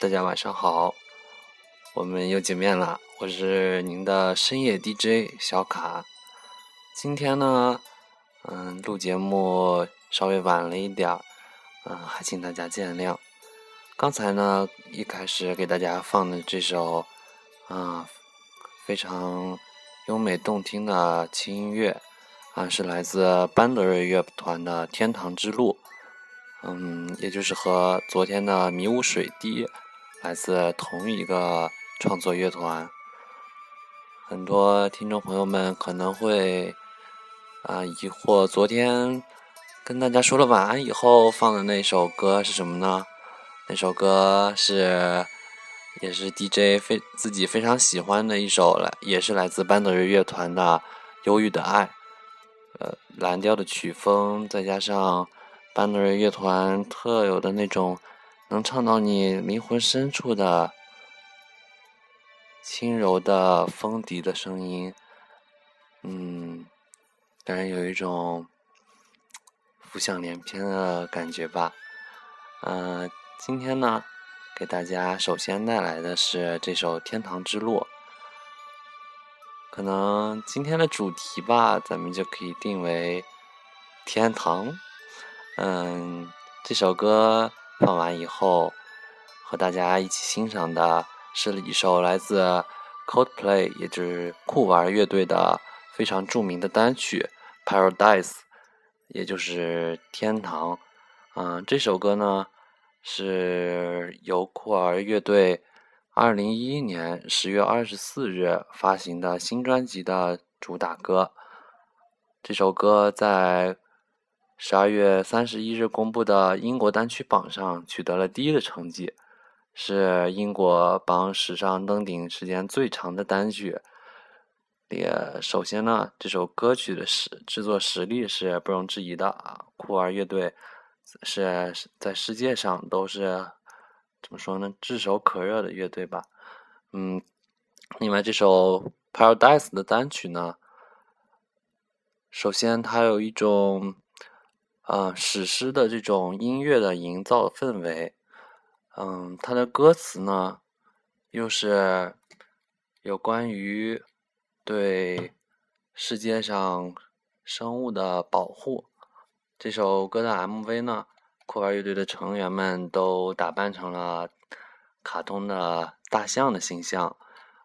大家晚上好，我们又见面了，我是您的深夜 DJ 小卡。今天呢，嗯，录节目稍微晚了一点儿，嗯，还请大家见谅。刚才呢，一开始给大家放的这首，啊，非常优美动听的轻音乐，啊，是来自班德瑞乐团的《天堂之路》。嗯，也就是和昨天的《迷雾水滴》来自同一个创作乐团。很多听众朋友们可能会啊疑惑，昨天跟大家说了晚安以后放的那首歌是什么呢？那首歌是也是 DJ 非自己非常喜欢的一首来，也是来自班德瑞乐团的《忧郁的爱》。呃，蓝调的曲风再加上。班德瑞乐团特有的那种能唱到你灵魂深处的轻柔的风笛的声音，嗯，让人有一种浮想联翩的感觉吧。嗯，今天呢，给大家首先带来的是这首《天堂之路》。可能今天的主题吧，咱们就可以定为天堂。嗯，这首歌放完以后，和大家一起欣赏的是一首来自 Coldplay，也就是酷玩乐队的非常著名的单曲《Paradise》，也就是天堂。嗯，这首歌呢是由酷儿乐队二零一一年十月二十四日发行的新专辑的主打歌。这首歌在。十二月三十一日公布的英国单曲榜上取得了第一的成绩，是英国榜史上登顶时间最长的单曲。也首先呢，这首歌曲的实制作实力是不容置疑的啊！酷儿乐队是在世界上都是怎么说呢？炙手可热的乐队吧。嗯，另外这首《Paradise》的单曲呢，首先它有一种。啊，史诗的这种音乐的营造氛围，嗯，它的歌词呢，又是有关于对世界上生物的保护。这首歌的 MV 呢，酷玩乐队的成员们都打扮成了卡通的大象的形象，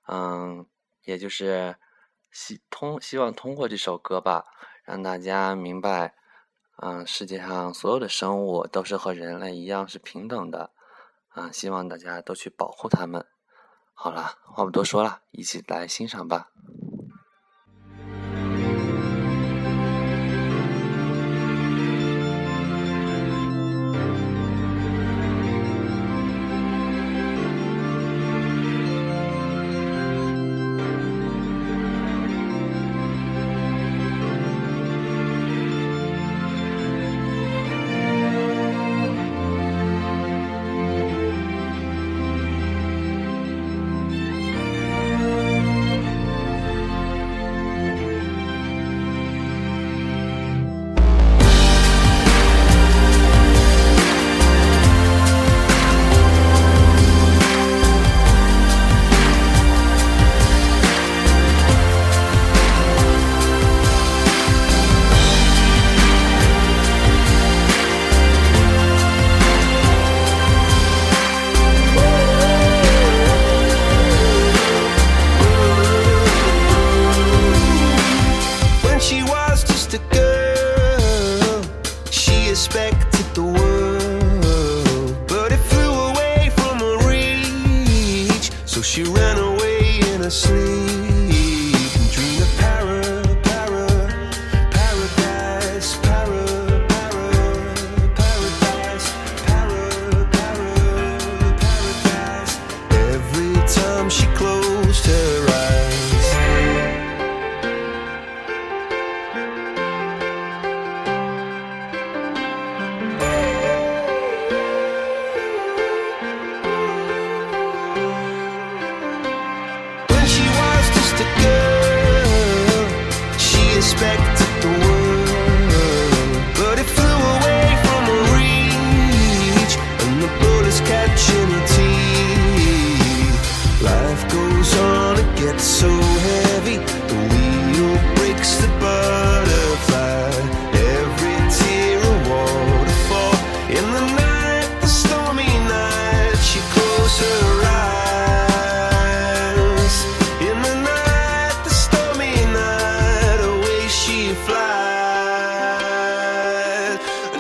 嗯，也就是希通希望通过这首歌吧，让大家明白。嗯，世界上所有的生物都是和人类一样是平等的，啊，希望大家都去保护它们。好了，话不多说了，一起来欣赏吧。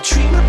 treat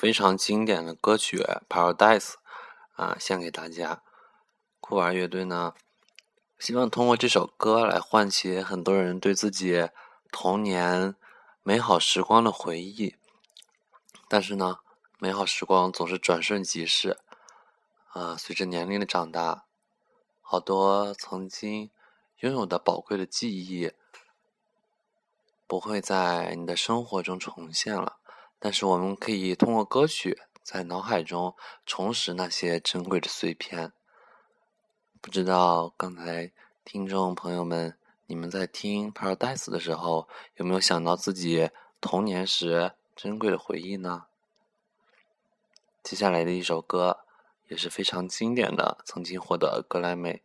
非常经典的歌曲《Paradise》啊，献给大家。酷玩乐队呢，希望通过这首歌来唤起很多人对自己童年美好时光的回忆。但是呢，美好时光总是转瞬即逝，啊，随着年龄的长大，好多曾经拥有的宝贵的记忆。不会在你的生活中重现了，但是我们可以通过歌曲在脑海中重拾那些珍贵的碎片。不知道刚才听众朋友们，你们在听《Paradise》的时候，有没有想到自己童年时珍贵的回忆呢？接下来的一首歌也是非常经典的，曾经获得格莱美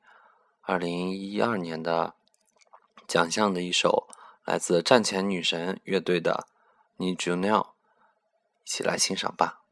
二零一二年的奖项的一首。来自战前女神乐队的《Need You Now》，一起来欣赏吧。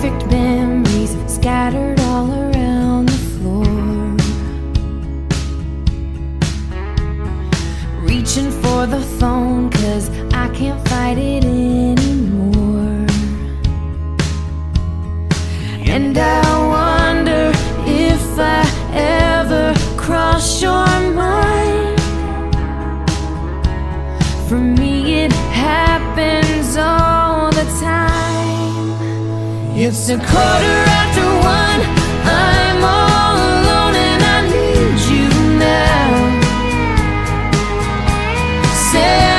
perfect memories scattered all around the floor. Reaching for the phone, cause I can't fight it anymore. It's a quarter after one. I'm all alone and I need you now. Said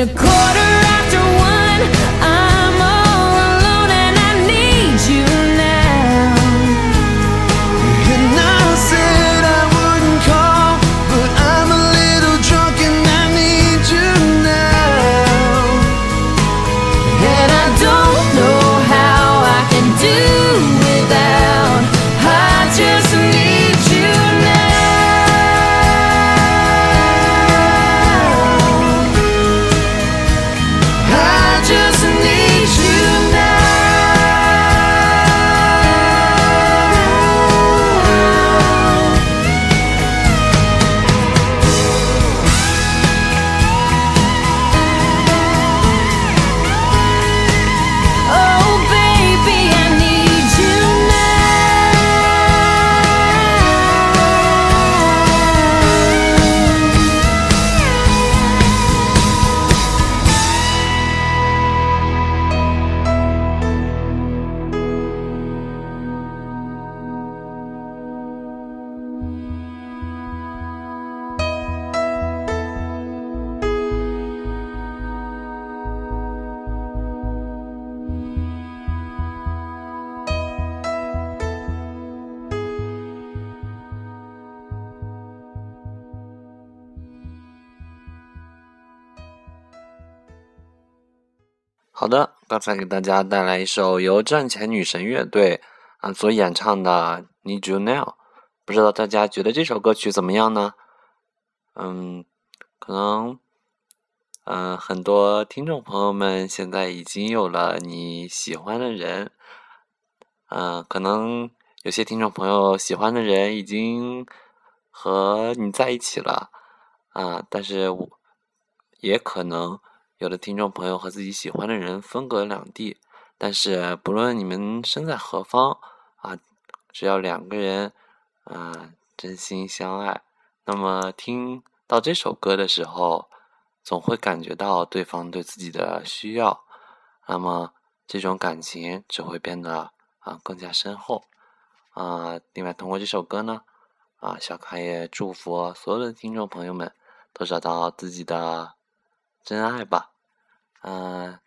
a cool 好的，刚才给大家带来一首由战前女神乐队啊所演唱的《Need You Now》，不知道大家觉得这首歌曲怎么样呢？嗯，可能，嗯、很多听众朋友们现在已经有了你喜欢的人，嗯、可能有些听众朋友喜欢的人已经和你在一起了，啊、但是我也可能有的听众朋友和自己喜欢的人分隔两地，但是不论你们身在何方啊，只要两个人啊、真心相爱，那么听到这首歌的时候，总会感觉到对方对自己的需要，那么这种感情只会变得啊更加深厚啊。另外，通过这首歌呢，啊，小卡也祝福所有的听众朋友们都找到自己的真爱吧。嗯、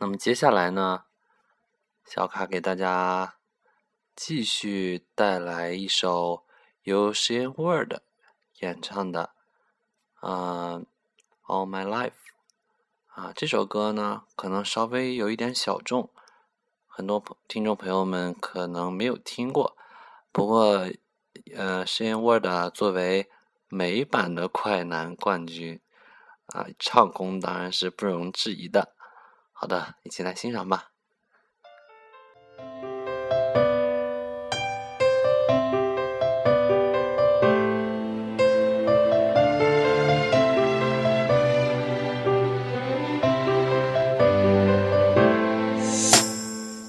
那么接下来呢，小卡给大家继续带来一首由 s h a n Word 演唱的，嗯、All My Life》啊，这首歌呢可能稍微有一点小众，很多听众朋友们可能没有听过。不过，呃 s h a n Word 作为美版的快男冠军啊，唱功当然是不容置疑的。好的，一起来欣赏吧。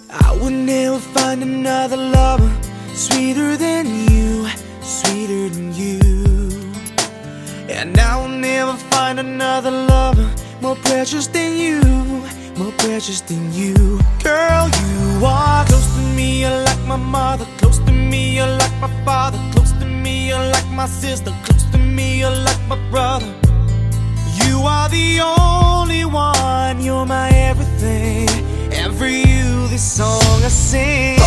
I would never find another lover sweeter than find another lover more precious than you, more precious than you. Girl, you are close to me, you're like my mother, close to me, you're like my father, close to me, you're like my sister, close to me, you're like my brother. You are the only one, you're my everything. For you, this song I sing.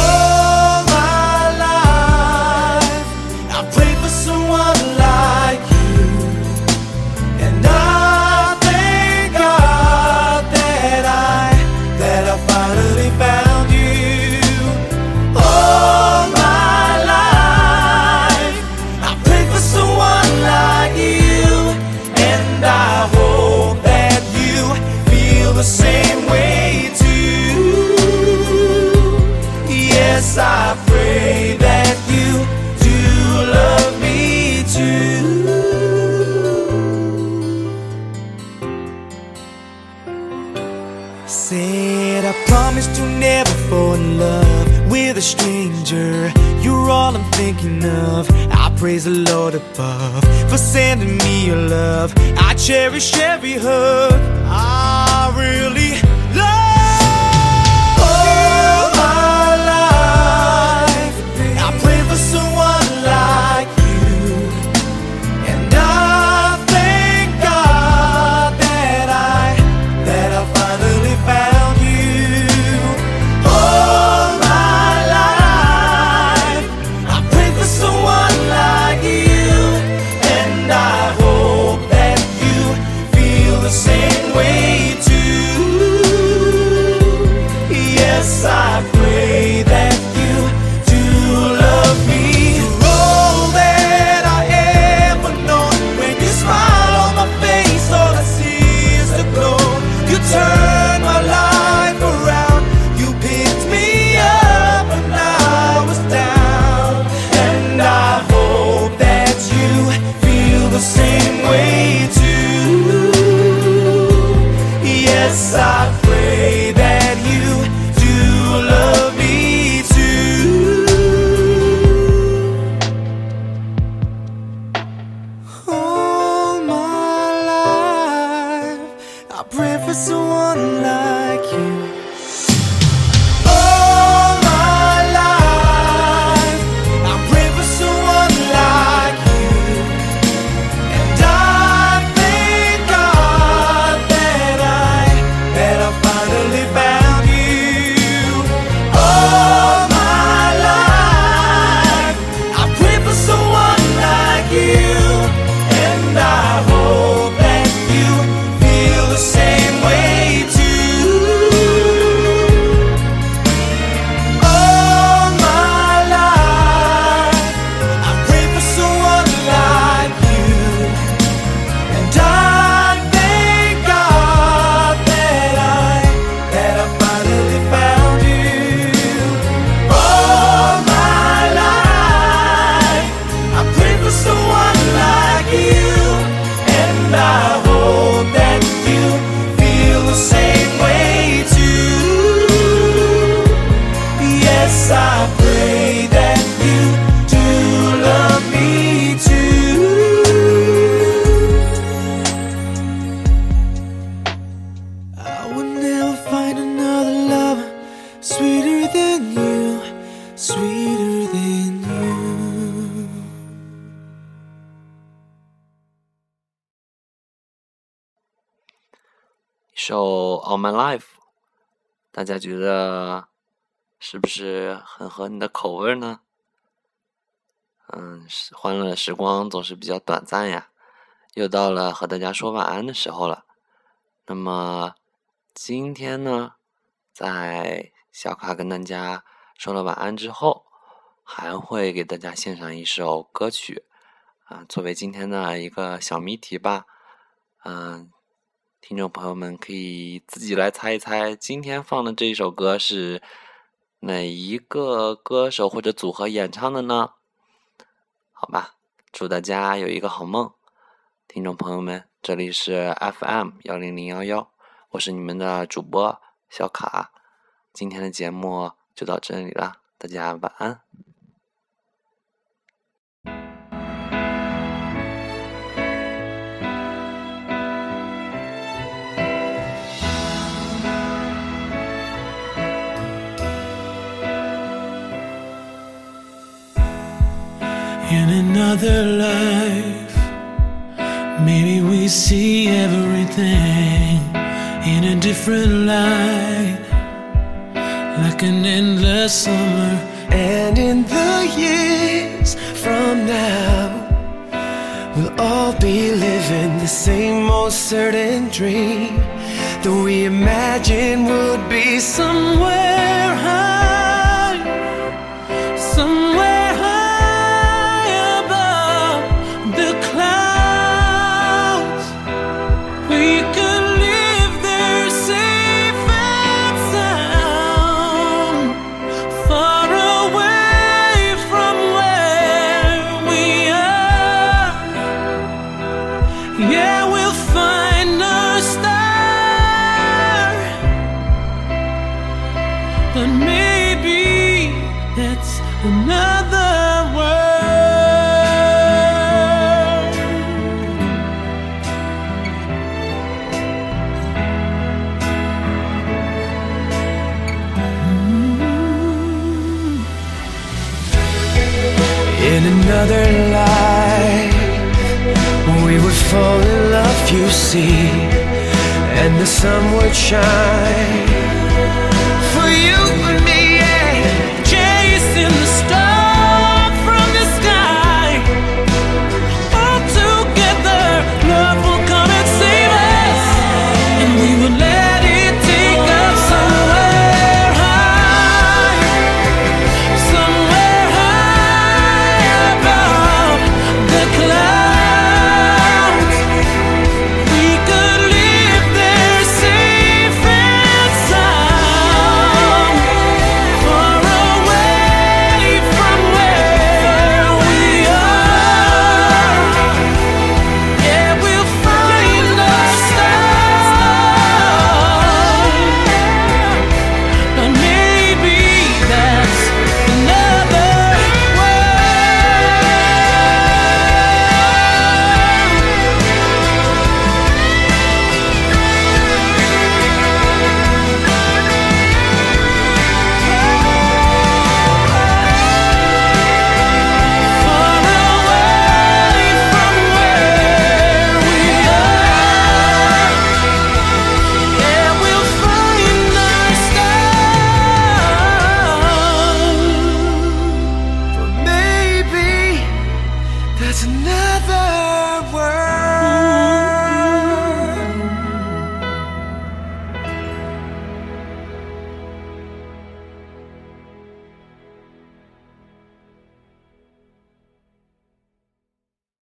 Stranger. You're all I'm thinking of. I praise the Lord above for sending me your love. I cherish every hug. I really 首《All My Life》，大家觉得是不是很合你的口味呢？嗯，欢乐的时光总是比较短暂呀，又到了和大家说晚安的时候了。那么今天呢，在小卡跟大家说了晚安之后，还会给大家献上一首歌曲啊，作为今天的一个小谜题吧。嗯，听众朋友们可以自己来猜一猜，今天放的这一首歌是哪一个歌手或者组合演唱的呢？好吧，祝大家有一个好梦，听众朋友们，这里是 FM 幺零零幺幺，我是你们的主播小卡，今天的节目就到这里了，大家晚安。In another life, maybe we see everything in a different light, like an endless summer. And in the years from now, we'll all be living the same old certain dream that we imagine would be somewhere sea, and the sun would shine.